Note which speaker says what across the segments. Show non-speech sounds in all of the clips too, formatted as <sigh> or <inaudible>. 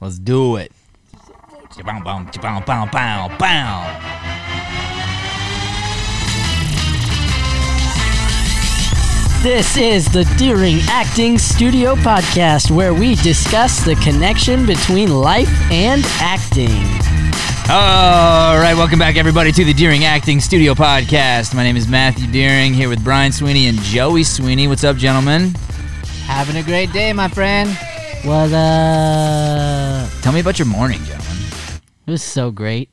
Speaker 1: Let's do it. Bow, bow, bow, bow, bow, bow.
Speaker 2: This is the Deering Acting Studio Podcast, where we discuss the connection between life and acting.
Speaker 1: All right, welcome back, everybody, to the Deering Acting Studio Podcast. My name is Matthew Deering, here with Brian Sweeney and Joey Sweeney. What's up, gentlemen?
Speaker 3: Having a great day, my friend.
Speaker 2: What uh
Speaker 1: Tell me about your morning, gentlemen.
Speaker 2: It was so great.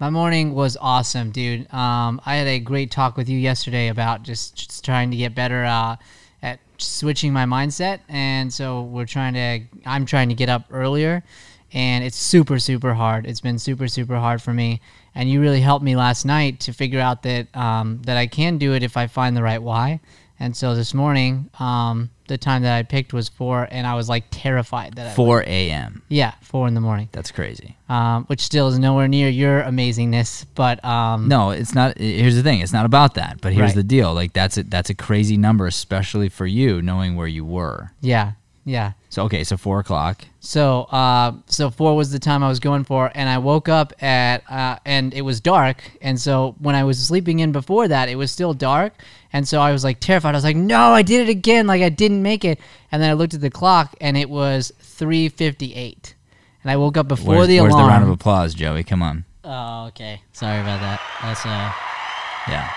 Speaker 3: My morning was awesome, dude. Um, I had a great talk with you yesterday about just, just trying to get better uh, at switching my mindset, and so we're trying to. I'm trying to get up earlier, and it's super super hard. It's been super super hard for me, and you really helped me last night to figure out that um, that I can do it if I find the right why. And so this morning, um, the time that I picked was four, and I was like terrified that I
Speaker 1: 4 a.m.
Speaker 3: yeah four in the morning.
Speaker 1: That's crazy.
Speaker 3: um, which still is nowhere near your amazingness. But um,
Speaker 1: No, it's not. Here's the thing. It's not about that. But here's
Speaker 3: Right.
Speaker 1: the deal. Like that's a that's a crazy number, especially for you, knowing where you were.
Speaker 3: yeah, yeah.
Speaker 1: So okay, so four o'clock.
Speaker 3: So, uh, so four was the time I was going for, and I woke up at, uh, and it was dark, and so when I was sleeping in before that, it was still dark, and so I was like terrified. I was like, "No, I did it again! Like I didn't make it." And then I looked at the clock, and it was three fifty-eight, and I woke up before
Speaker 1: Where's,
Speaker 3: the
Speaker 1: where's the round of applause, Joey? Come on.
Speaker 2: Oh, okay. Sorry about that. That's uh
Speaker 1: Yeah.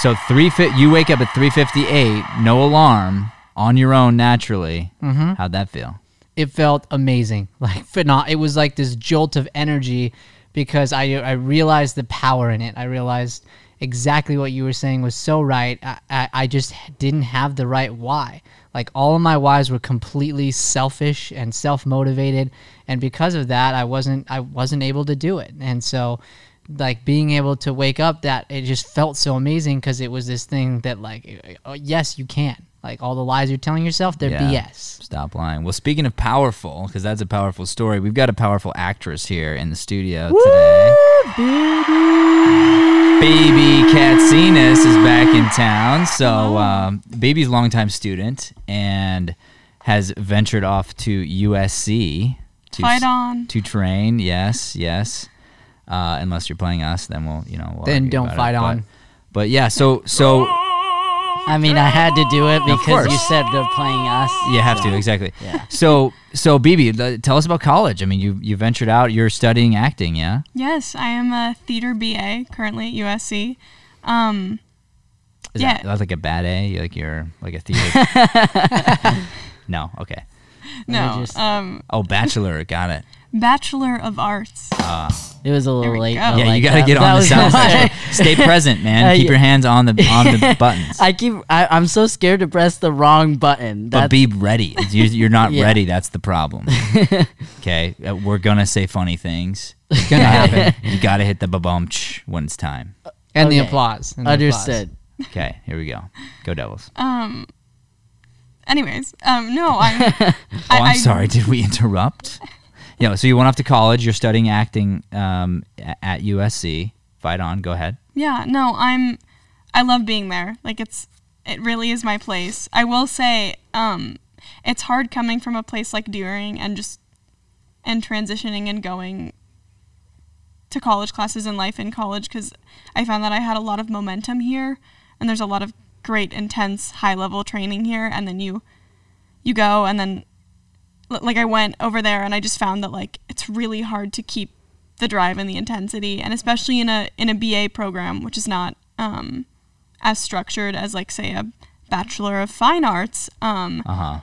Speaker 1: So three fi- you wake up at three fifty eight, no alarm, on your own naturally. Mm-hmm. How'd that feel?
Speaker 3: it felt amazing <laughs> like phenom- it was like this jolt of energy because I, I realized the power in it i realized exactly what you were saying was so right I, I, I just didn't have the right why like all of my whys were completely selfish and self-motivated and because of that i wasn't i wasn't able to do it and so like being able to wake up that it just felt so amazing because it was this thing that like uh, yes you can like all the lies you're telling yourself they're
Speaker 1: Yeah.
Speaker 3: bs
Speaker 1: Stop lying. Well, speaking of powerful, because that's a powerful story, we've got a powerful actress here in the studio today. Baby Katsinas is back in town. So, um, Baby's a longtime student and has ventured off to USC to
Speaker 4: Fight on.
Speaker 1: to train. Yes, yes. Uh, unless you're playing us, then we'll, you know, we'll
Speaker 3: Then
Speaker 1: argue
Speaker 3: don't
Speaker 1: about it.
Speaker 3: fight
Speaker 1: But-
Speaker 3: on.
Speaker 1: But yeah, so so
Speaker 2: I mean I had to do it because you said they're playing us.
Speaker 1: You have to exactly.
Speaker 2: Yeah.
Speaker 1: So so BB, tell us about college. I mean, you you ventured out. You're studying acting, yeah?
Speaker 4: Yes, I am a theater BA currently at USC. Um,
Speaker 1: Is
Speaker 4: Yeah.
Speaker 1: that, that's like a bad A? Like you're like a theater? <laughs> no. Okay.
Speaker 4: no,
Speaker 2: just-
Speaker 4: um,
Speaker 1: Oh, bachelor. Got it.
Speaker 4: Bachelor of Arts.
Speaker 2: It was a little late.
Speaker 4: go.
Speaker 2: but
Speaker 1: yeah,
Speaker 2: like
Speaker 1: you got to get on the sound <laughs>
Speaker 2: why-
Speaker 1: section. Stay present, man. <laughs>
Speaker 2: Uh,
Speaker 1: Keep
Speaker 2: yeah.
Speaker 1: your hands on the on the <laughs> buttons.
Speaker 2: I keep. I, I'm so scared to press the wrong button.
Speaker 1: but be ready. You're, you're not
Speaker 2: Yeah.
Speaker 1: ready. That's the problem. okay, uh, we're gonna say funny things.
Speaker 3: It's gonna happen.
Speaker 1: You got to hit the ba-bum when it's time.
Speaker 3: And the applause. and the applause.
Speaker 2: understood.
Speaker 1: Okay, here we go. Go Devils.
Speaker 4: Um, anyways, um, no, I'm.
Speaker 1: Oh,
Speaker 4: I,
Speaker 1: I'm
Speaker 4: I-
Speaker 1: sorry. Did we interrupt? Yeah. So you went off to college. You're studying acting um, at USC. Fight on. Go ahead.
Speaker 4: Yeah, no, I'm. I love being there. Like it's. It really is my place. I will say, um, it's hard coming from a place like Deering and just and transitioning and going to college classes and life in college because I found that I had a lot of momentum here and there's a lot of great intense high level training here and then you you go and then like I went over there and I just found that like it's really hard to keep the drive and the intensity and especially in a in a BA program which is not um as structured as like say a bachelor of fine arts um
Speaker 1: Uh huh.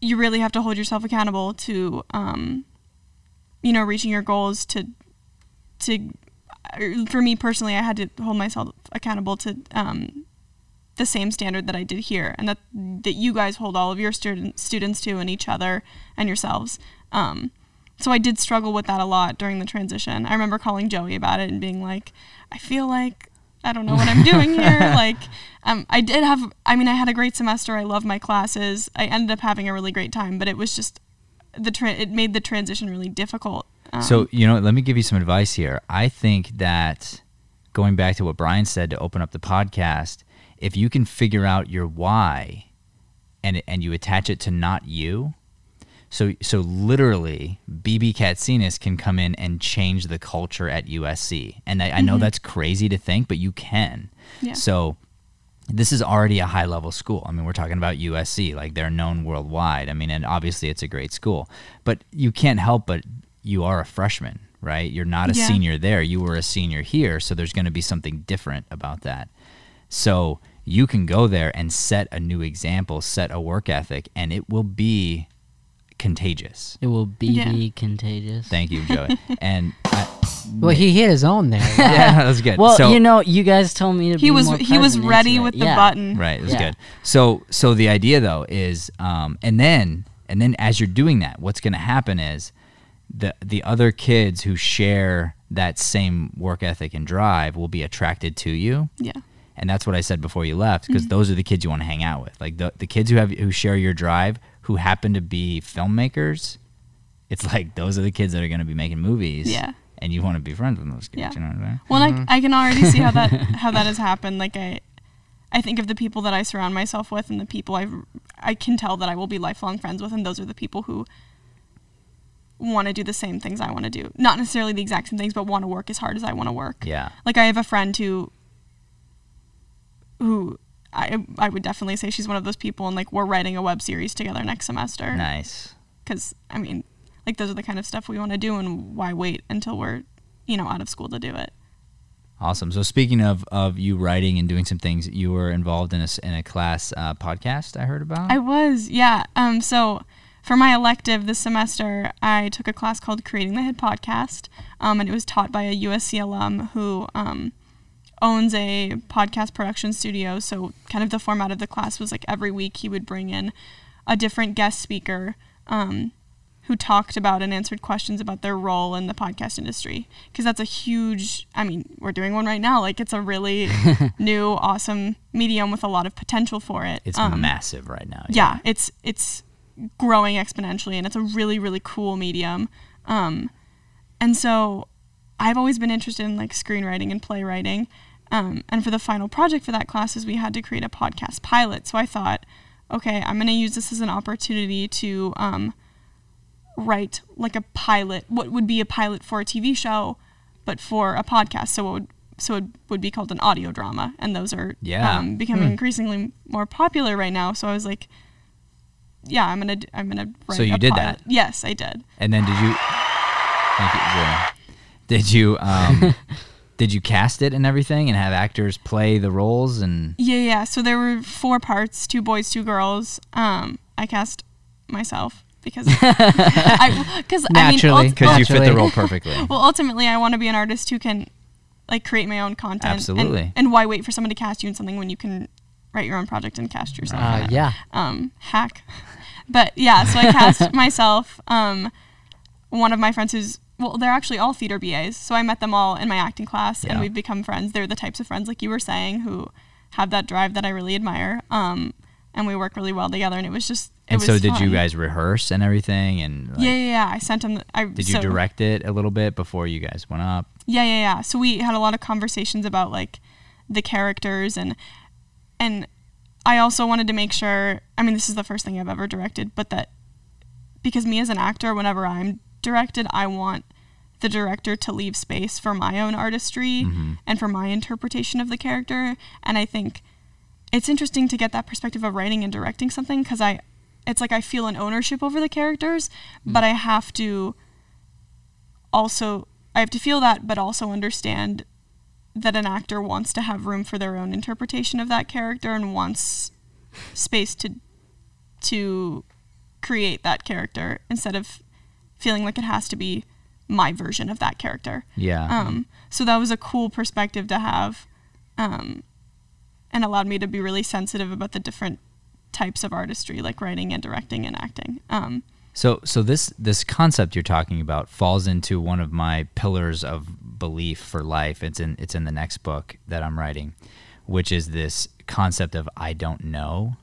Speaker 4: you really have to hold yourself accountable to um you know reaching your goals to to for me personally i had to hold myself accountable to um the same standard that i did here and that that you guys hold all of your student, students to and each other and yourselves um so i did struggle with that a lot during the transition i remember calling joey about it and being like i feel like I don't know what I'm doing <laughs> here. like, um, I did have, I mean, I had a great semester. I love my classes. I ended up having a really great time, but it was just the tra- it made the transition really difficult. Um,
Speaker 1: So you know, let me give you some advice here. I think that going back to what Brian said to open up the podcast, if you can figure out your why, and and you attach it to not you. So so literally, BB Katsinas can come in and change the culture at USC, and I, I know mm-hmm. that's crazy to think, but you can.
Speaker 4: Yeah.
Speaker 1: So this is already a high level school. I mean, we're talking about USC, like they're known worldwide. I mean, and obviously it's a great school, but you can't help but you are a freshman, right? You're not a
Speaker 4: Yeah.
Speaker 1: senior there. You were a senior here, so there's going to be something different about that. So you can go there and set a new example, set a work ethic, and it will be contagious.
Speaker 2: It will be
Speaker 4: Yeah.
Speaker 2: contagious.
Speaker 1: Thank you, Joey. <laughs> and I,
Speaker 3: Well, he hit his own there. <laughs>
Speaker 1: yeah, that was good.
Speaker 2: Well,
Speaker 1: so,
Speaker 2: you know, you guys told me to
Speaker 4: He
Speaker 2: be
Speaker 4: was
Speaker 2: more
Speaker 4: he was ready with
Speaker 2: it.
Speaker 4: the
Speaker 2: Yeah.
Speaker 4: button.
Speaker 1: Right, it was
Speaker 2: Yeah.
Speaker 1: good. So so the idea though is um and then and then as you're doing that, what's going to happen is the the other kids who share that same work ethic and drive will be attracted to you.
Speaker 4: Yeah.
Speaker 1: And that's what I said before you left
Speaker 4: Mm-hmm.
Speaker 1: because those are the kids you want to hang out with. Like the the kids who have who share your drive who happen to be filmmakers. It's like those are the kids that are going to be making movies.
Speaker 4: Yeah.
Speaker 1: And you want to be friends with those kids,
Speaker 4: Yeah.
Speaker 1: you know what I'm saying?
Speaker 4: Well, I, I can already see how that <laughs> how that has happened. Like I, I think of the people that I surround myself with, and the people I I can tell that I will be lifelong friends with, and those are the people who want to do the same things I want to do. Not necessarily the exact same things, but want to work as hard as I want to work.
Speaker 1: Yeah.
Speaker 4: Like I have a friend who, who I I would definitely say she's one of those people, and like we're writing a web series together next semester.
Speaker 1: Nice.
Speaker 4: Because I mean, like those are the kind of stuff we want to do, and why wait until we're, you know, out of school to do it.
Speaker 1: Awesome. So speaking of, of you writing and doing some things, you were involved in a, in a class uh, podcast I heard about.
Speaker 4: I was, yeah. Um, so for my elective this semester, I took a class called Creating the Hit Podcast, um, and it was taught by a USC alum who um, owns a podcast production studio. So kind of the format of the class was like every week he would bring in a different guest speaker. Um, who talked about and answered questions about their role in the podcast industry because that's a huge i mean we're doing one right now like it's a really <laughs> new awesome medium with a lot of potential for it
Speaker 1: it's
Speaker 4: Um,
Speaker 1: massive right now.
Speaker 4: yeah, it's it's growing exponentially and it's a really really cool medium um, and so i've always been interested in like screenwriting and playwriting um, and for the final project for that class is we had to create a podcast pilot so i thought okay i'm going to use this as an opportunity to um, write like a pilot what would be a pilot for a tv show but for a podcast so it would so it would be called an audio drama and those are
Speaker 1: Yeah.
Speaker 4: um, becoming increasingly more popular right now so i was like yeah i'm gonna I'm gonna write
Speaker 1: So you
Speaker 4: a
Speaker 1: did
Speaker 4: pilot.
Speaker 1: that?
Speaker 4: yes i did
Speaker 1: And then did you? Thank you. yeah. Did you? Um, <laughs> did you cast it and everything, and have actors play the roles? And
Speaker 4: yeah yeah so there were four parts two boys two girls um i cast myself because i <laughs> because i mean
Speaker 3: Naturally.
Speaker 1: because you fit the role perfectly. <laughs>
Speaker 4: well ultimately i want to be an artist who can like create my own content and-
Speaker 1: Absolutely.
Speaker 4: and, why wait for someone to cast you in something when you can write your own project and cast yourself
Speaker 3: Uh, yeah.
Speaker 4: um hack <laughs> but yeah so i cast myself um one of my friends who's well they're actually all theater bas so i met them all in my acting class
Speaker 1: Yeah.
Speaker 4: and we've become friends they're the types of friends like you were saying who have that drive that i really admire um and we work really well together and it was just it
Speaker 1: And
Speaker 4: was
Speaker 1: so, did you guys rehearse and everything? And like,
Speaker 4: yeah, yeah yeah i sent them i
Speaker 1: did you
Speaker 4: so-
Speaker 1: direct it a little bit before you guys went up?
Speaker 4: Yeah, yeah, yeah. So we had a lot of conversations about like the characters and and I also wanted to make sure I mean this is the first thing I've ever directed, but that because me as an actor whenever I'm directed, I want the director to leave space for my own artistry mm-hmm. and for my interpretation of the character. And I think it's interesting to get that perspective of writing and directing something cuz I it's like I feel an ownership over the characters, mm-hmm. but I have to also I have to feel that but also understand that an actor wants to have room for their own interpretation of that character and wants space to to create that character instead of feeling like it has to be my version of that character.
Speaker 1: Yeah.
Speaker 4: Um, so that was a cool perspective to have, um, and allowed me to be really sensitive about the different types of artistry, like writing and directing and acting. Um,
Speaker 1: So so this this concept you're talking about falls into one of my pillars of belief for life. It's in it's in the next book that I'm writing, which is this concept of I don't know.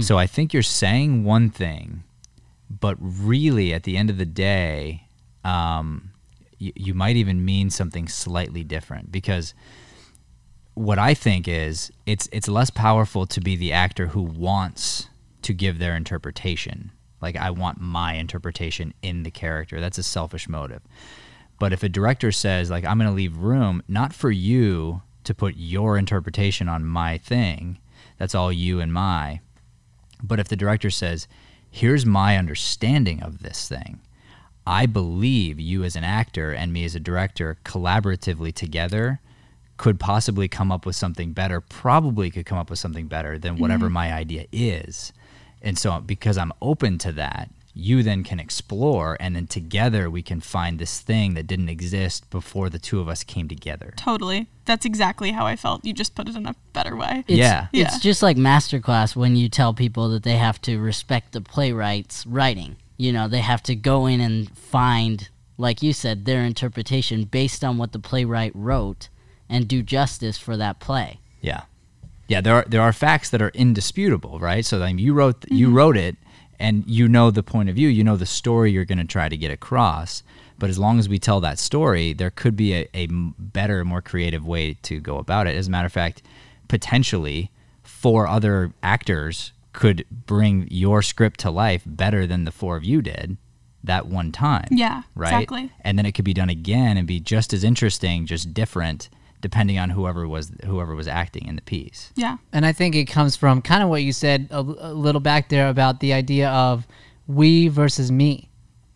Speaker 1: So I think you're saying one thing, but really at the end of the day, um, you, you might even mean something slightly different because what I think is it's it's less powerful to be the actor who wants to give their interpretation. Like I want my interpretation in the character. That's a selfish motive. But if a director says like I'm going to leave room not for you to put your interpretation on my thing, that's all you and my. But if the director says, "Here's my understanding of this thing." I believe you as an actor and me as a director collaboratively together could possibly come up with something better, probably could come up with something better than whatever mm-hmm. my idea is. And so, because I'm open to that, you then can explore, and then together we can find this thing that didn't exist before the two of us came together.
Speaker 4: Totally. That's exactly how I felt. You just put it in a better way.
Speaker 2: It's,
Speaker 1: Yeah.
Speaker 2: It's
Speaker 4: Yeah.
Speaker 2: just like masterclass when you tell people that they have to respect the playwright's writing. You know, they have to go in and find, like you said, their interpretation based on what the playwright wrote and do justice for that play.
Speaker 1: Yeah, yeah. There are there are facts that are indisputable, right? So then you wrote you mm-hmm. wrote it, and you know the point of view, you know the story you're going to try to get across. But as long as we tell that story, there could be a, a better, more creative way to go about it. As a matter of fact, potentially, four other actors could bring your script to life better than the four of you did that one time.
Speaker 4: Yeah,
Speaker 1: right.
Speaker 4: exactly.
Speaker 1: And then it could be done again and be just as interesting, just different, depending on whoever was whoever was acting in the piece.
Speaker 4: Yeah.
Speaker 3: And I think it comes from kind of what you said a, a little back there about the idea of we versus me.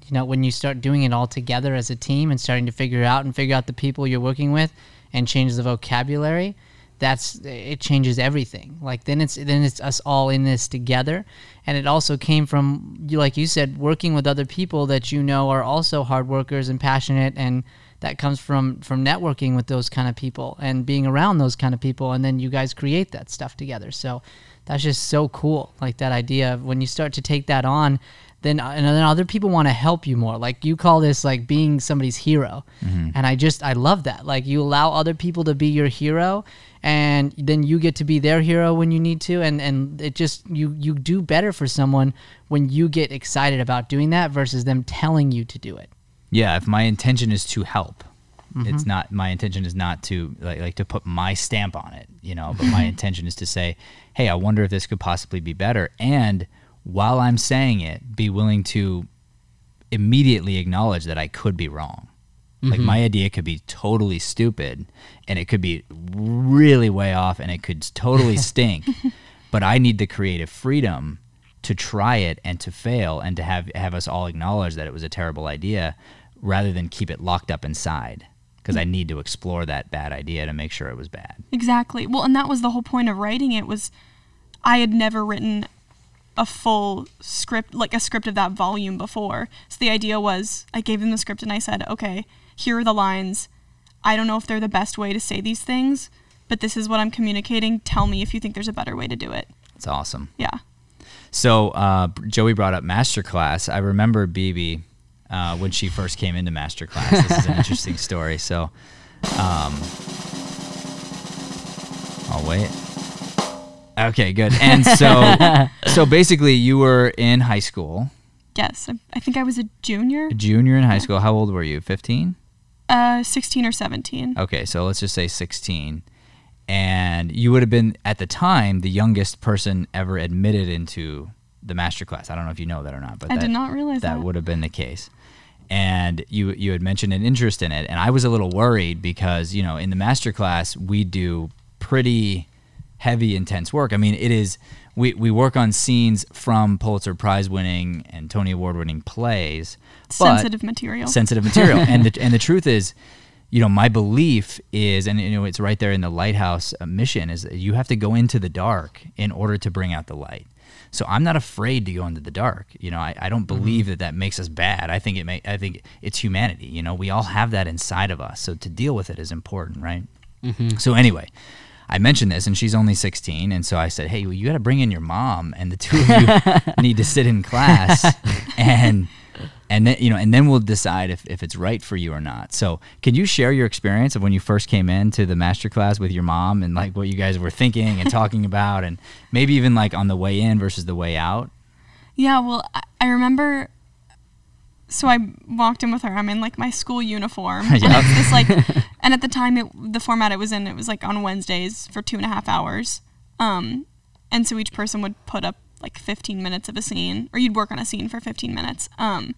Speaker 3: You know, when you start doing it all together as a team and starting to figure out and figure out the people you're working with and change the vocabulary, that's it changes everything. Like then it's then it's us all in this together. And it also came from you like you said working with other people that you know are also hard workers and passionate. And that comes from from networking with those kind of people and being around those kind of people. And then you guys create that stuff together. So that's just so cool. Like that idea of when you start to take that on then uh, and then other people want to help you more. Like you call this like being somebody's hero. Mm-hmm. And i just i love that. Like you allow other people to be your hero and then you get to be their hero when you need to and and it just you you do better for someone when you get excited about doing that versus them telling you to do it
Speaker 1: Yeah, if my intention is to help, it's mm-hmm. not my intention is not to like, like to put my stamp on it, you know, but my <laughs> intention is to say, "Hey, I wonder if this could possibly be better." And while I'm saying it, be willing to immediately acknowledge that I could be wrong. Like my mm-hmm. idea could be totally stupid and it could be really way off and it could totally <laughs> stink. but I need the creative freedom to try it and to fail and to have have us all acknowledge that it was a terrible idea rather than keep it locked up inside because I need to explore that bad idea to make sure it was bad.
Speaker 4: Exactly. Well, and that was the whole point of writing it was I had never written a full script like a script of that volume before. So the idea was I gave them the script and I said, "Okay, here are the lines. I don't know if they're the best way to say these things, but this is what I'm communicating. Tell me if you think there's a better way to do it."
Speaker 1: It's awesome.
Speaker 4: Yeah.
Speaker 1: So uh, Joey brought up masterclass. I remember BB uh, when she first came into masterclass. This is an <laughs> interesting story. So, um, I'll wait. Okay, good. And so, <laughs> so basically, you were in high school,
Speaker 4: Yes. I, I think I was a junior,
Speaker 1: a junior in high school. How old were you? Fifteen.
Speaker 4: Uh 16 or 17.
Speaker 1: Okay, so let's just say 16. And you would have been, at the time, the youngest person ever admitted into the master class. I don't know if you know that or not, but
Speaker 4: I
Speaker 1: that,
Speaker 4: did not realize
Speaker 1: that
Speaker 4: that.
Speaker 1: would have been the case. And you you had mentioned an interest in it, and I was a little worried because you know in the master class we do pretty heavy, intense work. I mean, it is we we work on scenes from Pulitzer Prize winning and Tony Award winning plays,
Speaker 4: Sensitive material.
Speaker 1: sensitive material. and the and the truth is, you know, my belief is, and you know, it's right there in the lighthouse uh, mission is that you have to go into the dark in order to bring out the light. So I'm not afraid to go into the dark. You know, I, I don't believe that that makes us bad. I think it may. I think it's humanity. You know, we all have that inside of us. So to deal with it is important, right? So anyway, I mentioned this, and she's only 16, and so I said, "Hey, well, you got to bring in your mom, and the two of you <laughs> need to sit in class, <laughs> and and then you know, and then we'll decide if, if it's right for you or not." So, can you share your experience of when you first came into the master class with your mom, and like what you guys were thinking and talking about, and maybe even like on the way in versus the way out?
Speaker 4: Yeah, well, I- I remember. So I walked in with her. I'm in like my school uniform. And <laughs>
Speaker 1: Yeah.
Speaker 4: it's this like, and at the time, it, the format it was in, it was like on Wednesdays for two and a half hours. Um, and so each person would put up like 15 minutes of a scene, or you'd work on a scene for 15 minutes. Um,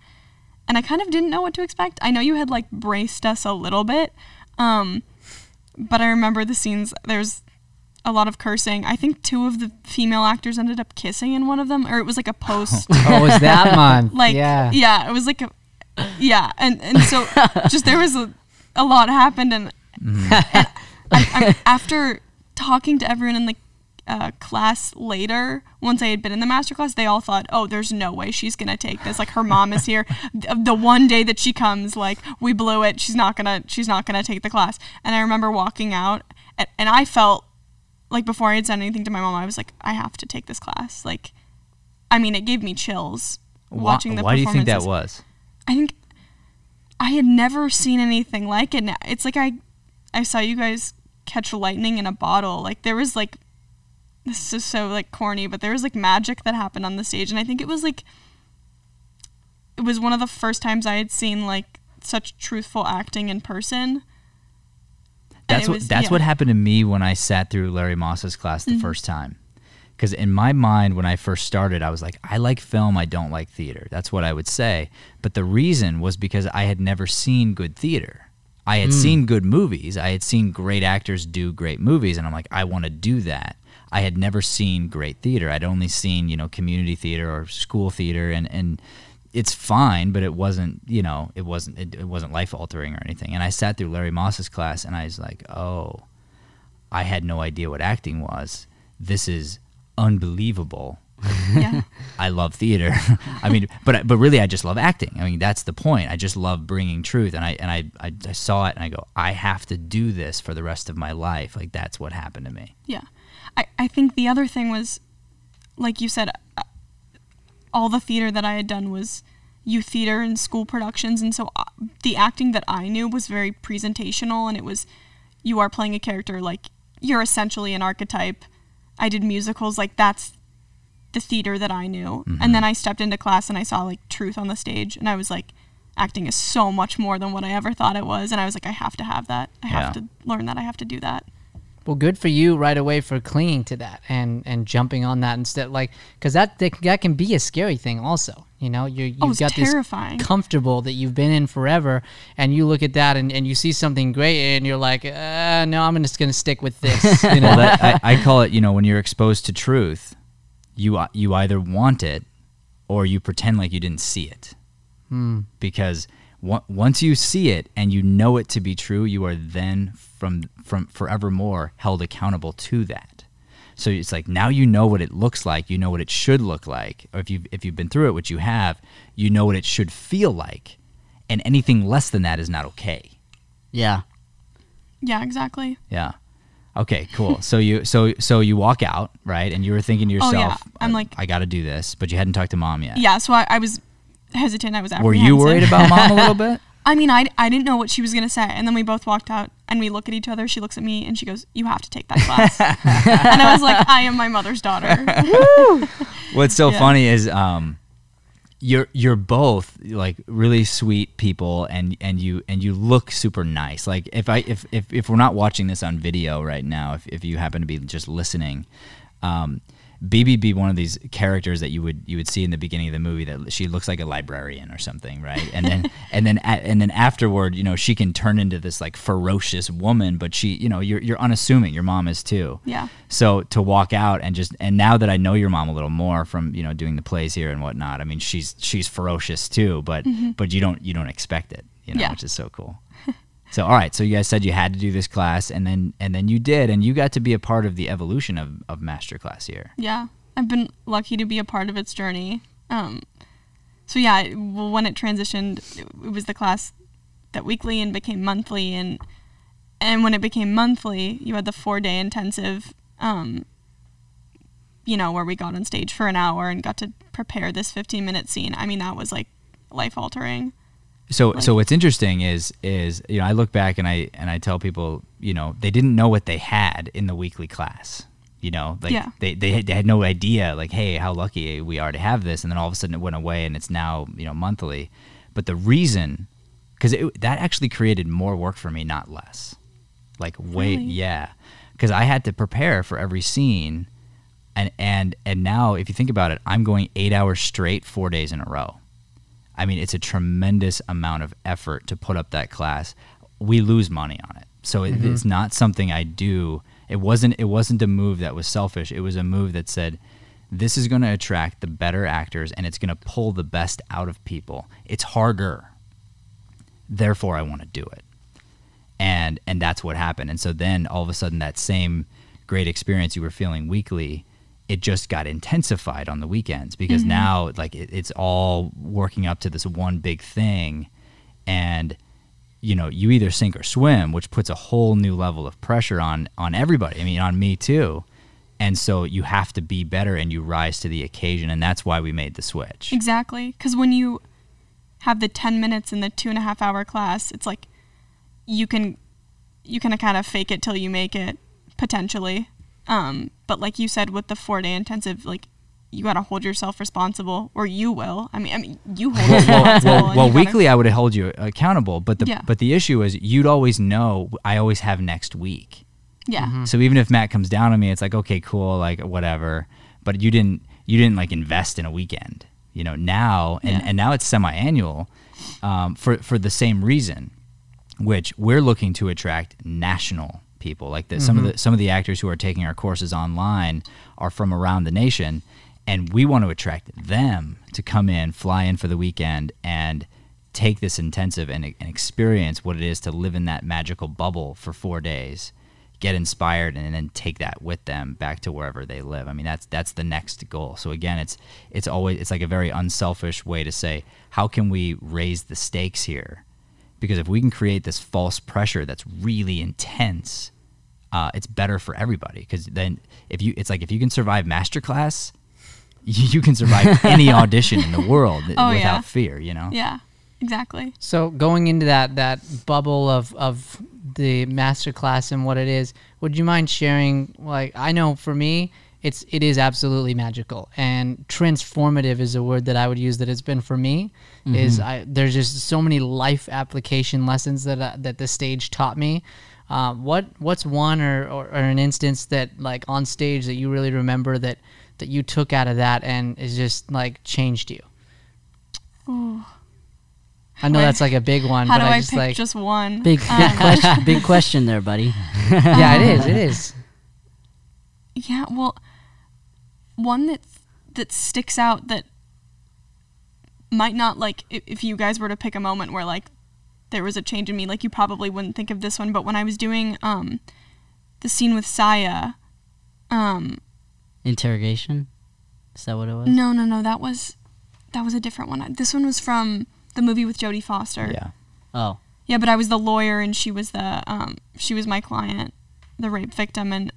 Speaker 4: and I kind of didn't know what to expect. I know you had like braced us a little bit, um, but I remember the scenes. There's a lot of cursing. I think two of the female actors ended up kissing in one of them, or it was like a <laughs> post.
Speaker 3: Oh, was that <laughs> month?
Speaker 4: like
Speaker 3: yeah.
Speaker 4: yeah, it was like a yeah, and and so <laughs> just there was a, a lot happened, and, and I, after talking to everyone in the uh, class later, once I had been in the master class, they all thought, "Oh, there's no way she's gonna take this. Like her mom is here. the, the one day that she comes, like we blew it. She's not gonna. She's not gonna take the class." And I remember walking out, and, and I felt like before I had said anything to my mom, I was like, "I have to take this class." Like, I mean, it gave me chills watching the.
Speaker 1: Why do you think that was?
Speaker 4: I think I had never seen anything like it. It's like I I saw you guys catch lightning in a bottle. Like there was like this is so like corny, but there was like magic that happened on the stage and I think it was like it was one of the first times I had seen like such truthful acting in person. And
Speaker 1: That's
Speaker 4: it
Speaker 1: what that's
Speaker 4: yeah. Mm-hmm.
Speaker 1: what happened to me when I sat through Larry Moss's class the first time. Because in my mind, when I first started, I was like, I like film, I don't like theater. That's what I would say. But the reason was because I had never seen good theater. I had seen good movies. I had seen great actors do great movies, and I'm like, I want to do that. I had never seen great theater. I'd only seen, you know, community theater or school theater, and and it's fine, but it wasn't, you know, it wasn't it, it wasn't life altering or anything. And I sat through Larry Moss's class, and I was like, oh, I had no idea what acting was. This is unbelievable.
Speaker 4: Yeah. <laughs>
Speaker 1: I love theater. <laughs> I mean, but but really, I just love acting. I mean, that's the point. I just love bringing truth, and I and I, I I saw it, and I go, I have to do this for the rest of my life. Like that's what happened to me.
Speaker 4: Yeah. I, I think the other thing was, like you said, all the theater that I had done was youth theater and school productions. And so uh, the acting that I knew was very presentational and it was, you are playing a character, like, you're essentially an archetype. I did musicals, like, that's the theater that I knew. And then I stepped into class and I saw, like, truth on the stage. And I was like, acting is so much more than what I ever thought it was. And I was like, I have to have that. I have to learn that. I have to do that.
Speaker 3: Well, good for you right away for clinging to that and and jumping on that instead, like because that that that can be a scary thing. Also, you know, you you've
Speaker 4: Oh,
Speaker 3: got
Speaker 4: terrifying.
Speaker 3: this comfortable that you've been in forever, and you look at that and, and you see something great, and you're like, uh, no, I'm just gonna stick with this. <laughs> You know,
Speaker 1: Well, that, I, I call it, you know, when you're exposed to truth, you uh, you either want it or you pretend like you didn't see it. Because on- once you see it and you know it to be true, you are then from from forevermore held accountable to that. So it's like now you know what it looks like, you know what it should look like, or if you if you've been through it, which you have, you know what it should feel like, and anything less than that is not okay.
Speaker 2: Yeah.
Speaker 4: Yeah, exactly.
Speaker 1: Yeah. Okay, cool. so you so so you walk out, right? And you were thinking to yourself,
Speaker 4: Oh,
Speaker 1: yourself,
Speaker 4: yeah. I'm
Speaker 1: "Uh,
Speaker 4: like-
Speaker 1: I got to do this, but you hadn't talked to mom yet.
Speaker 4: Yeah, so I, I was hesitant. I was
Speaker 1: Were you worried about mom a little <laughs> bit?
Speaker 4: I mean, I, I didn't know what she was going to say. And then we both walked out and we look at each other. She looks at me and she goes, You have to take that class. <laughs> and I was like, I am my mother's daughter. <laughs>
Speaker 1: What's so
Speaker 4: Yeah.
Speaker 1: funny is um you're you're both like really sweet people and and you and you look super nice. Like if I if if, if we're not watching this on video right now, if if you happen to be just listening, um BB be one of these characters that you would you would see in the beginning of the movie that she looks like a librarian or something, right? And then <laughs> and then a, and then afterward, you know, she can turn into this like ferocious woman, but she, you know, you're you're unassuming. Your mom is too.
Speaker 4: Yeah.
Speaker 1: So to walk out and just and now that I know your mom a little more from you know doing the plays here and whatnot, I mean she's she's ferocious too, but but you don't you don't expect it, you know,
Speaker 4: Mm-hmm. Yeah.
Speaker 1: which is so cool. So all right, so you guys said you had to do this class, and then and then you did, and you got to be a part of the evolution of of master class here.
Speaker 4: yeah. I've been lucky to be a part of its journey. Um, so, yeah, when it transitioned, it, it was the class that weekly and became monthly. And, and when it became monthly, you had the four day intensive, um, you know, where we got on stage for an hour and got to prepare this 15 minute scene. I mean, that was like life altering.
Speaker 1: So so what's interesting is is you know I look back and I and I tell people you know they didn't know what they had in the weekly class. You know, like
Speaker 4: Yeah.
Speaker 1: they, they had- they had no idea like hey how lucky we are to have this and then all of a sudden it went away and it's now you know monthly. But the reason cuz that actually created more work for me not less. Like way
Speaker 4: Really?
Speaker 1: yeah. Cuz I had to prepare for every scene and and and now if you think about it, I'm going eight hours straight, four days in a row. I mean, it's a tremendous amount of effort to put up that class. We lose money on it, so it, mm-hmm. it's not something I do. It wasn't. It wasn't a move that was selfish. It was a move that said, "This is going to attract the better actors, and it's going to pull the best out of people. It's harder, therefore, I want to do it." And and that's what happened. And so then all of a sudden, that same great experience you were feeling weekly it just got intensified on the weekends because mm-hmm. now like it, it's all working up to this one big thing. And you know you either sink or swim which puts a whole new level of pressure on on everybody. I mean on me too. And so you have to be better and you rise to the occasion and that's why we made the switch.
Speaker 4: Exactly. Because when you have the 10 minutes in the two and a half hour class, it's like you can you can kind of fake it till you make it potentially. Um, but like you said, with the four day intensive, like you got to hold yourself responsible, or you will. I mean, I mean, you hold yourself
Speaker 1: well, well, well
Speaker 4: you gotta-
Speaker 1: weekly I would have held you accountable, but the
Speaker 4: Yeah.
Speaker 1: but the issue is you'd always know I always have next week.
Speaker 4: Yeah.
Speaker 1: So even if Matt comes down on me, it's like okay, cool, like whatever. But you didn't you didn't like invest in a weekend, you know. Now and,
Speaker 4: Yeah.
Speaker 1: and now it's semi-annual um, for for the same reason, which we're looking to attract national people. Like the, some of mm-hmm. the some of the actors who are taking our courses online are from around the nation, and we want to attract them to come in, fly in for the weekend, and take this intensive and, and experience what it is to live in that magical bubble for four days get inspired and then take that with them back to wherever they live. I mean that's that's the next goal. So again, it's it's always it's like a very unselfish way to say how can we raise the stakes here? Because if we can create this false pressure that's really intense, uh, it's better for everybody. Because then if you it's like if you can survive masterclass, <laughs> you, you can survive any <laughs> audition in the world
Speaker 4: Oh,
Speaker 1: without
Speaker 4: yeah.
Speaker 1: fear. You know.
Speaker 4: Yeah. Exactly.
Speaker 3: So going into that that bubble of of the masterclass and what it is, would you mind sharing? Like I know for me, it's it is absolutely magical and transformative is a word that I would use that it's been for me. Is I there's just so many life application lessons that uh, that the stage taught me. Uh, what what's one or, or, or an instance that like on stage that you really remember that that you took out of that and is just like changed you? I know that's like a big one,
Speaker 4: How
Speaker 3: but
Speaker 4: do
Speaker 3: I
Speaker 4: I,
Speaker 3: just
Speaker 4: pick
Speaker 3: like
Speaker 4: just one?
Speaker 2: Big <laughs> big question, <laughs> big question there, buddy. <laughs>
Speaker 3: yeah, it is. It is.
Speaker 4: Yeah, well, one that that sticks out that might not like if, you guys were to pick a moment where like there was a change in me, like you probably wouldn't think of this one, but when I was doing um the scene with Saya, um
Speaker 2: Interrogation. Is that what it was?
Speaker 4: no no no that was that was a different one. This one was from the movie with Jodie Foster.
Speaker 1: Yeah.
Speaker 2: Oh,
Speaker 4: Yeah, but I was the lawyer and she was the um she was my client, the rape victim and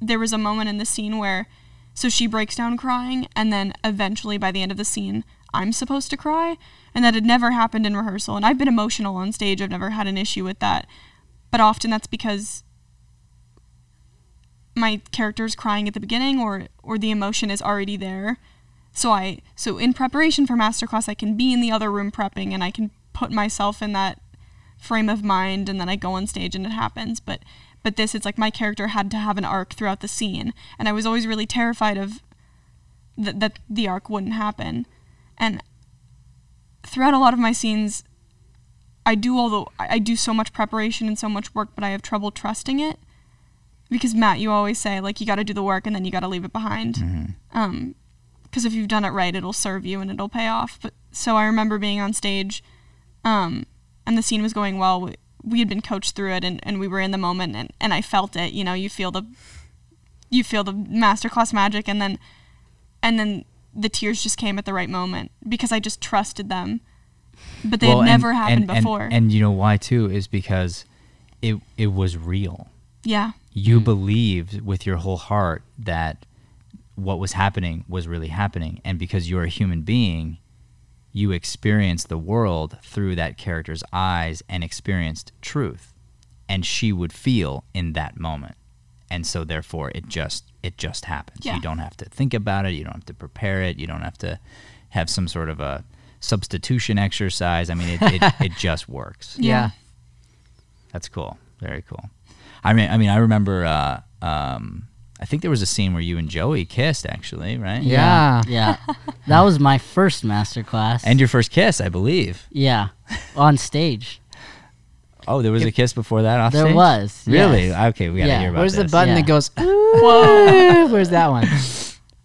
Speaker 4: there was a moment in the scene where so she breaks down crying and then eventually by the end of the scene I'm supposed to cry and that had never happened in rehearsal and I've been emotional on stage. I've never had an issue with that. But often that's because my character's crying at the beginning or or the emotion is already there. So I so in preparation for masterclass I can be in the other room prepping and I can put myself in that frame of mind and then I go on stage and it happens. But but this it's like my character had to have an arc throughout the scene and I was always really terrified of th- that the arc wouldn't happen. And throughout a lot of my scenes I do all the I do so much preparation and so much work but I have trouble trusting it. Because Matt, you always say like you got to do the work and then you got to leave it behind. Um because if you've done it right, it'll serve you and it'll pay off. But so I remember being on stage, um, and the scene was going well. We, we had been coached through it, and, and we were in the moment, and, and I felt it. You know, you feel the, you feel the masterclass magic, and then, and then the tears just came at the right moment because I just trusted them. But they
Speaker 1: Well,
Speaker 4: had
Speaker 1: and-
Speaker 4: never happened
Speaker 1: and- and-
Speaker 4: before.
Speaker 1: And, you know why too is because it it was real.
Speaker 4: yeah,
Speaker 1: You mm. believed with your whole heart that what was happening was really happening, and because you're a human being, you experienced the world through that character's eyes and experienced truth, and she would feel in that moment, and so therefore it just it just happens.
Speaker 4: Yeah.
Speaker 1: You don't have to think about it. You don't have to prepare it. You don't have to have some sort of a substitution exercise. I mean, it, it, <laughs> it just works.
Speaker 3: Yeah.
Speaker 1: That's cool. Very cool. I mean, I mean, I remember uh, um, I think there was a scene where you and Joey kissed, actually, right?
Speaker 3: Yeah.
Speaker 2: Yeah. that was my first master class.
Speaker 1: And your first kiss, I believe.
Speaker 2: yeah, on stage.
Speaker 1: Oh, there was a kiss before that off
Speaker 2: There was,
Speaker 1: Really?
Speaker 2: yes.
Speaker 1: Okay, we gotta
Speaker 2: Yeah.
Speaker 1: hear about that.
Speaker 3: Where's the button
Speaker 2: Yeah.
Speaker 3: that goes? <laughs> Whoa. Where's that one?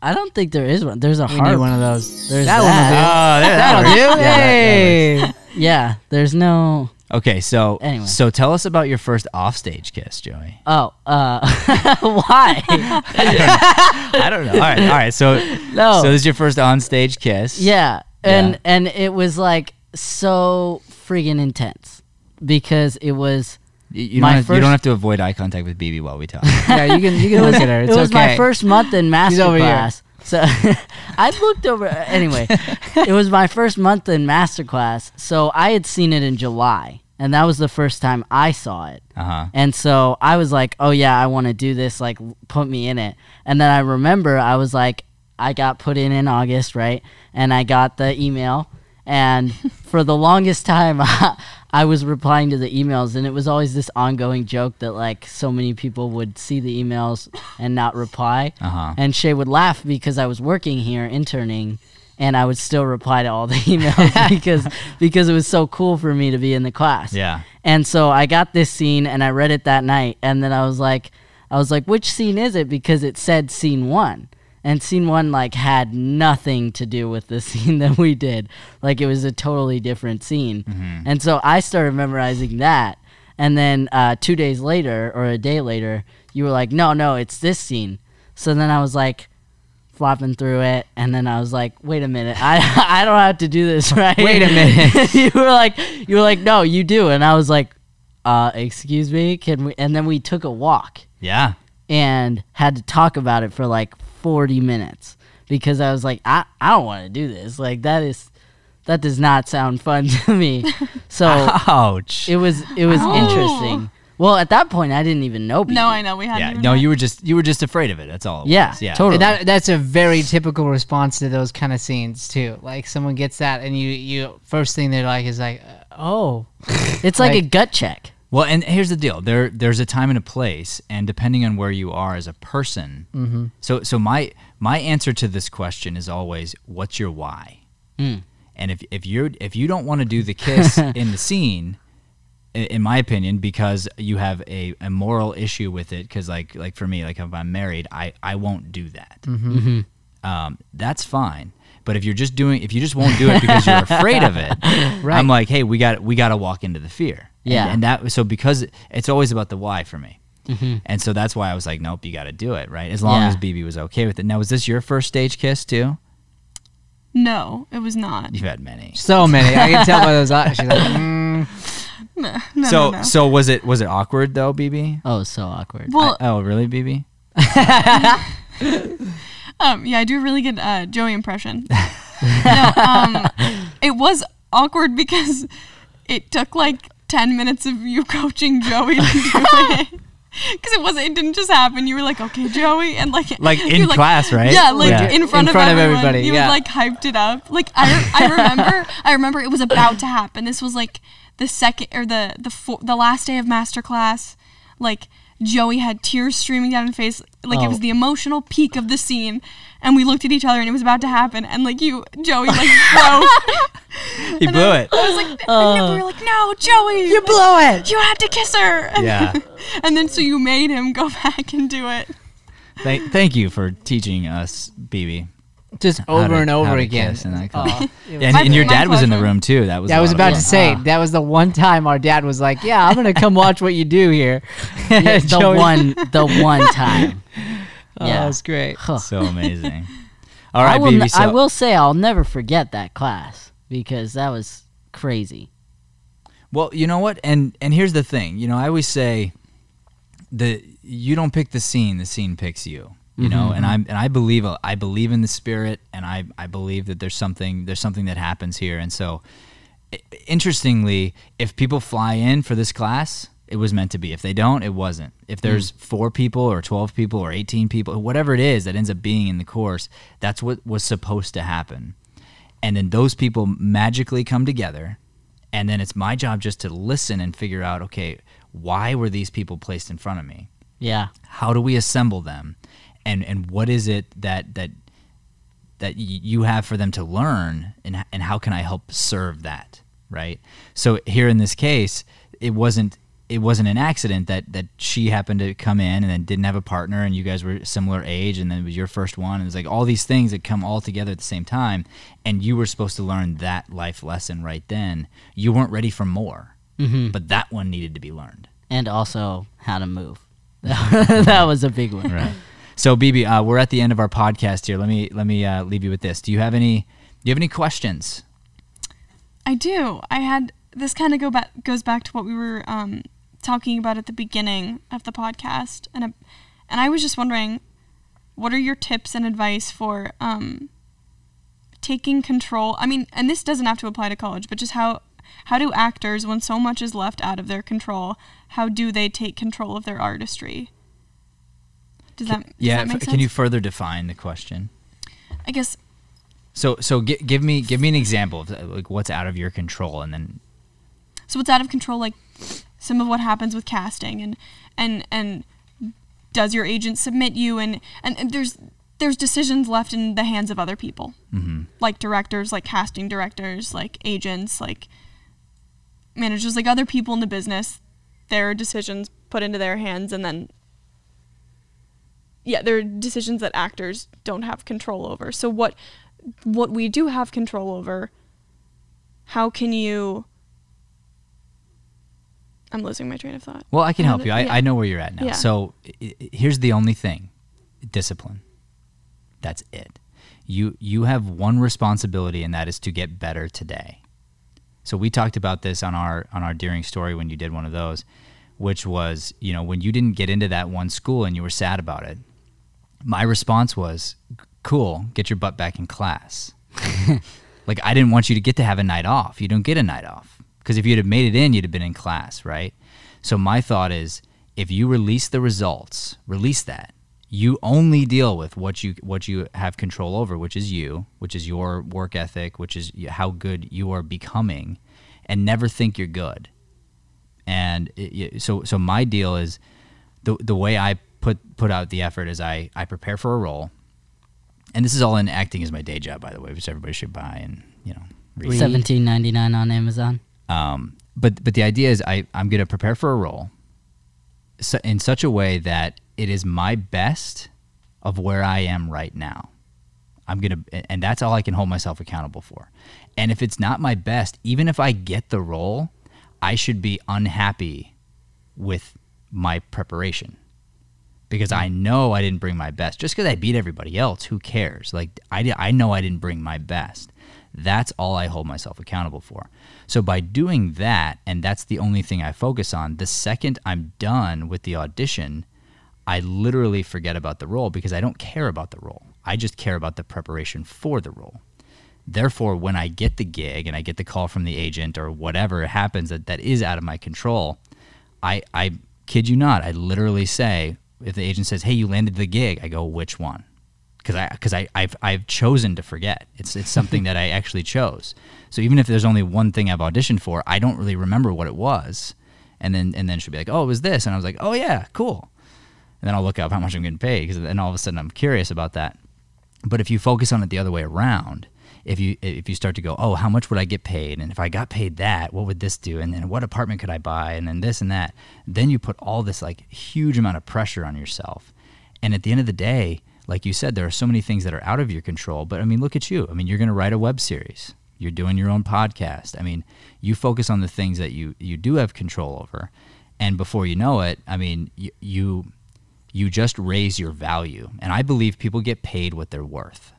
Speaker 2: I don't think there is one. There's a
Speaker 3: We
Speaker 2: harp.
Speaker 3: need one of those.
Speaker 2: There's
Speaker 3: That
Speaker 2: that.
Speaker 3: one will
Speaker 1: Oh, there,
Speaker 3: That'll do.
Speaker 1: works. Yeah, that- that works.
Speaker 3: Hey.
Speaker 2: Yeah, there's no.
Speaker 1: Okay, so
Speaker 2: Anyway.
Speaker 1: so tell us about your first offstage kiss, Joey.
Speaker 2: Oh, uh, <laughs> why? <laughs>
Speaker 1: I don't know. All right, all right. So
Speaker 2: No.
Speaker 1: so this is your first onstage kiss.
Speaker 2: Yeah, and
Speaker 1: Yeah.
Speaker 2: and it was like so friggin' intense because it was
Speaker 1: You, don't have, you don't have to avoid eye contact with BB while we talk. <laughs>
Speaker 3: Yeah, you can you can look at her. It's
Speaker 2: it was
Speaker 3: okay.
Speaker 2: my first month in master
Speaker 3: over here.
Speaker 2: class. So <laughs> I looked over anyway. <laughs> it was my first month in master class. So I had seen it in July, and that was the first time I saw it.
Speaker 1: Uh huh.
Speaker 2: And so I was like, "Oh yeah, I want to do this. Like, put me in it." And then I remember I was like, I got put in in August, right? And I got the email, and for the longest time, I was replying to the emails, and it was always this ongoing joke that like so many people would see the emails and not reply.
Speaker 1: Uh huh.
Speaker 2: And Shay would laugh because I was working here interning, and I would still reply to all the <laughs> emails <laughs> because because it was so cool for me to be in the class.
Speaker 1: Yeah.
Speaker 2: And so I got this scene and I read it that night and then I was like I was like which scene is it because it said scene 1 and scene 1 like had nothing to do with the <laughs> scene that we did. Like it was a totally different scene. And so I started memorizing that. And then uh, 2 days later or a day later you were like no no it's this scene. So then I was like flopping through it. And then I was like wait a minute. I <laughs> I don't have to do this <laughs> right?
Speaker 3: Wait a minute.
Speaker 2: you were like you were like no you do. And I was like uh excuse me. Can we and then we took a walk.
Speaker 1: Yeah.
Speaker 2: and had to talk about it for like 40 minutes because I was like I I don't want to do this like that is that does not sound fun <laughs> to me <laughs> so
Speaker 1: Ouch.
Speaker 2: it was it was interesting well at that point I didn't even know
Speaker 4: No, I know we hadn't.
Speaker 1: yeah. No,
Speaker 4: met.
Speaker 1: you were just you were just afraid of it. That's all. It
Speaker 2: Yeah,
Speaker 1: was. Yeah.
Speaker 2: totally.
Speaker 3: That that's a very typical response to those kind of scenes too. Like someone gets that, and you you first thing they're like is like, uh, oh,
Speaker 2: it's like, a gut check
Speaker 1: Well, and here's the deal. There, there's a time and a place, and depending on where you are as a person.
Speaker 3: Mm-hmm.
Speaker 1: So, so my my answer to this question is always, what's your why?
Speaker 2: Mm.
Speaker 1: And if if you're if you don't want to do the kiss <laughs> in the scene, in my opinion, because you have a, a moral issue with it, because like like for me, like if I'm married, I I won't do that.
Speaker 2: Mm-hmm.
Speaker 1: Um, that's fine. But if you're just doing, if you just won't do it because you're <laughs> afraid of it,
Speaker 3: Right.
Speaker 1: I'm like, hey, we got we got to walk into the fear. And-
Speaker 2: Yeah.
Speaker 1: and, that so because it's always about the why for me,
Speaker 2: Mhm.
Speaker 1: and so that's why I was like, nope, you got to do it, right? As long
Speaker 2: Yeah.
Speaker 1: as BB was okay with it. Now, was this your first stage kiss too?
Speaker 4: No, it was not.
Speaker 1: You've had many.
Speaker 3: so many. I can tell by those eyes. She's like, mm. <laughs>
Speaker 4: No, no,
Speaker 1: so
Speaker 4: no, no.
Speaker 1: so was it was it awkward though, BB?
Speaker 2: oh so awkward
Speaker 4: well,
Speaker 1: oh, really, BB? <laughs>
Speaker 4: Um, yeah, I do a really good uh, Joey impression. <laughs> no, um, it was awkward because it took like ten minutes of you <laughs> coaching Joey to do <laughs> it. Because it wasn't, it didn't just happen. You were like, "Okay, Joey," and like,
Speaker 1: Like
Speaker 4: you,
Speaker 1: in class, right?
Speaker 4: Yeah, like
Speaker 1: Yeah.
Speaker 4: in front,
Speaker 3: In
Speaker 4: of,
Speaker 3: front of
Speaker 4: everyone.
Speaker 3: everybody,
Speaker 4: You
Speaker 3: yeah.
Speaker 4: like hyped it up. Like I, I <laughs> remember, I remember it was about to happen. This was like the second or the the fo- the last day of master class. Like Joey had tears streaming down his face. Like it
Speaker 2: Oh.
Speaker 4: was the emotional peak of the scene, and we looked at each other, and it was about to happen. And like you, Joey, like <laughs> broke.
Speaker 1: He blew it.
Speaker 4: I was like, and we were like, no, Joey, you
Speaker 3: blew it.
Speaker 4: You had to kiss her. And,
Speaker 1: Yeah. <laughs>
Speaker 4: and then so you made him go <laughs> back and do it.
Speaker 1: Thank, thank you for teaching us, BB.
Speaker 3: Just over
Speaker 1: to-
Speaker 3: and over again.
Speaker 1: kiss in that class.
Speaker 3: it was-
Speaker 1: And, and your
Speaker 4: my
Speaker 1: dad was in the room too. That was.
Speaker 3: I
Speaker 1: a
Speaker 3: was about to say
Speaker 1: Ah.
Speaker 3: that was the one time our dad was like, "Yeah, I'm gonna come watch what you do here." <laughs>
Speaker 2: Yeah, the one the one <laughs> time
Speaker 3: Oh,
Speaker 2: yeah.
Speaker 3: that's great.
Speaker 2: Huh.
Speaker 1: so <laughs> amazing. All
Speaker 2: I will,
Speaker 1: BB.
Speaker 2: n-
Speaker 1: So,
Speaker 2: I will say I'll never forget that class because that was crazy.
Speaker 1: Well, you know what? And and here's the thing. You know, I always say the you don't pick the scene, the scene picks you. You know, mm-hmm, and I'm mm-hmm. and I believe uh, I believe in the spirit, and I I believe that there's something there's something that happens here, and so interestingly, if people fly in for this class, it was meant to be. If they don't, it wasn't. If mm. there's four people or 12 people or 18 people, whatever it is that ends up being in the course, that's what was supposed to happen. And then those people magically come together. And then it's my job just to listen and figure out, okay, why were these people placed in front of me?
Speaker 2: Yeah.
Speaker 1: how do we assemble them and and what is it that that that you have for them to learn and and how can I help serve that right so here in this case it wasn't it wasn't an accident that that she happened to come in and then didn't have a partner and you guys were similar age and then it was your first one and it's like all these things that come all together at the same time and you were supposed to learn that life lesson right then you weren't ready for more
Speaker 2: hmm
Speaker 1: but that one needed to be learned
Speaker 2: And also how to move. <laughs> that was a big one.
Speaker 1: Right. So, BB, uh, we're at the end of our podcast here. Let me let me uh, leave you with this. Do you have any Do you have any questions?
Speaker 4: I do. I had this kind of go back goes back to what we were um, talking about at the beginning of the podcast, and I, and I was just wondering, what are your tips and advice for um, taking control? I mean, and this doesn't have to apply to college, but just how how do actors, when so much is left out of their control, how do they take control of their artistry? Does that, does
Speaker 1: yeah.
Speaker 4: that make
Speaker 1: f-
Speaker 4: sense?
Speaker 1: Can you further define the question?
Speaker 4: I guess
Speaker 1: So so gi- give me give me an example of like what's out of your control, and then
Speaker 4: so it's out of control like some of what happens with casting and and and does your agent submit you and and, and there's there's decisions left in the hands of other people
Speaker 1: mhm.
Speaker 4: like directors like casting directors like agents like managers like other people in the business Their decisions put into their hands and then yeah there are decisions that actors don't have control over so what what we do have control over how can you i'm losing my train of thought
Speaker 1: well, I can help
Speaker 4: um,
Speaker 1: you. I,
Speaker 4: yeah.
Speaker 1: I know where you're at now.
Speaker 4: Yeah.
Speaker 1: So here's the only thing: discipline. That's it. You you have one responsibility, and that is to get better today. So we talked about this on our on our Deering story when you did one of those, which was you know when you didn't get into that one school and you were sad about it. My response was, "Cool, get your butt back in class." <laughs> like I didn't want you to get to have a night off. You don't get a night off because if you'd have made it in, you'd have been in class, right? So my thought is, if you release the results, release that. You only deal with what you what you have control over, which is you, which is your work ethic, which is how good you are becoming, and never think you're good. And it, so so my deal is the the way I put put out the effort as I I prepare for a role, and this is all in acting as my day job, by the way, which everybody should buy and you know read.
Speaker 2: Seventeen ninety nine on Amazon.
Speaker 1: Um, but but the idea is I I'm going to prepare for a role so, in such a way that it is my best of where I am right now. I'm going to and that's all I can hold myself accountable for. And if it's not my best, even if I get the role, I should be unhappy with my preparation. Because I know I didn't bring my best. Just because I beat everybody else, who cares? Like I, I know I didn't bring my best. That's all I hold myself accountable for. So by doing that, and that's the only thing I focus on, the second I'm done with the audition, I literally forget about the role because I don't care about the role. I just care about the preparation for the role. Therefore, when I get the gig and I get the call from the agent or whatever happens that, that is out of my control, I, I kid you not, I literally say, if the agent says, "Hey, you landed the gig," I go, "Which one?" Because I because I I've I've chosen to forget. It's it's something that I actually chose. So even if there's only one thing I've auditioned for, I don't really remember what it was, and then and then she'll be like, "Oh, it was this," and I was like, "Oh yeah, cool." And then I'll look up how much I'm getting paid because then all of a sudden I'm curious about that. But if you focus on it the other way around, if you if you start to go, oh, how much would I get paid? And if I got paid that, what would this do? And then what apartment could I buy? And then this and that. Then you put all this like huge amount of pressure on yourself. And at the end of the day, like you said, there are so many things that are out of your control. But I mean, look at you. I mean, you're going to write a web series. You're doing your own podcast. I mean, you focus on the things that you you do have control over, and before you know it, I mean, you you, you just raise your value. And I believe people get paid what they're worth.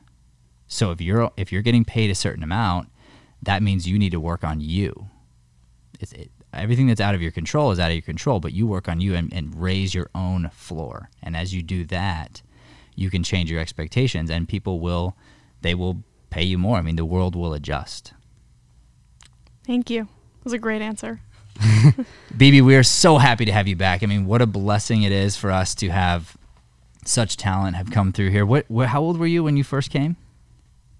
Speaker 1: So if you're if you're getting paid a certain amount, that means you need to work on you. It's, it, everything that's out of your control is out of your control, but you work on you and, and raise your own floor. And as you do that, you can change your expectations, and people will they will pay you more. I mean, the world will adjust.
Speaker 4: thank you it was a great answer <laughs>
Speaker 1: BB, we are so happy to have you back. I mean, what a blessing it is for us to have such talent have come through here. What, wh- how old were you when you first came?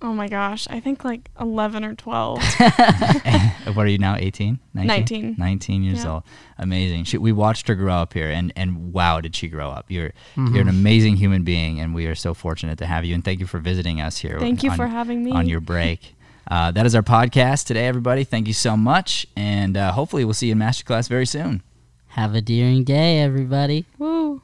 Speaker 4: Oh my gosh, I think like 11 or 12. <laughs> <laughs>
Speaker 1: what are you now 18
Speaker 4: 19.
Speaker 1: 19 years
Speaker 4: Yeah.
Speaker 1: old amazing she, we watched her grow up here and and wow did she grow up you're
Speaker 4: Mm-hmm.
Speaker 1: you're an amazing human being and we are so fortunate to have you and thank you for visiting us here
Speaker 4: Thank you
Speaker 1: on-
Speaker 4: for having me.
Speaker 1: on your break uh, that is our podcast today everybody thank you so much and uh, hopefully we'll see you in masterclass very soon
Speaker 2: Have a deering day, everybody.
Speaker 4: Woo.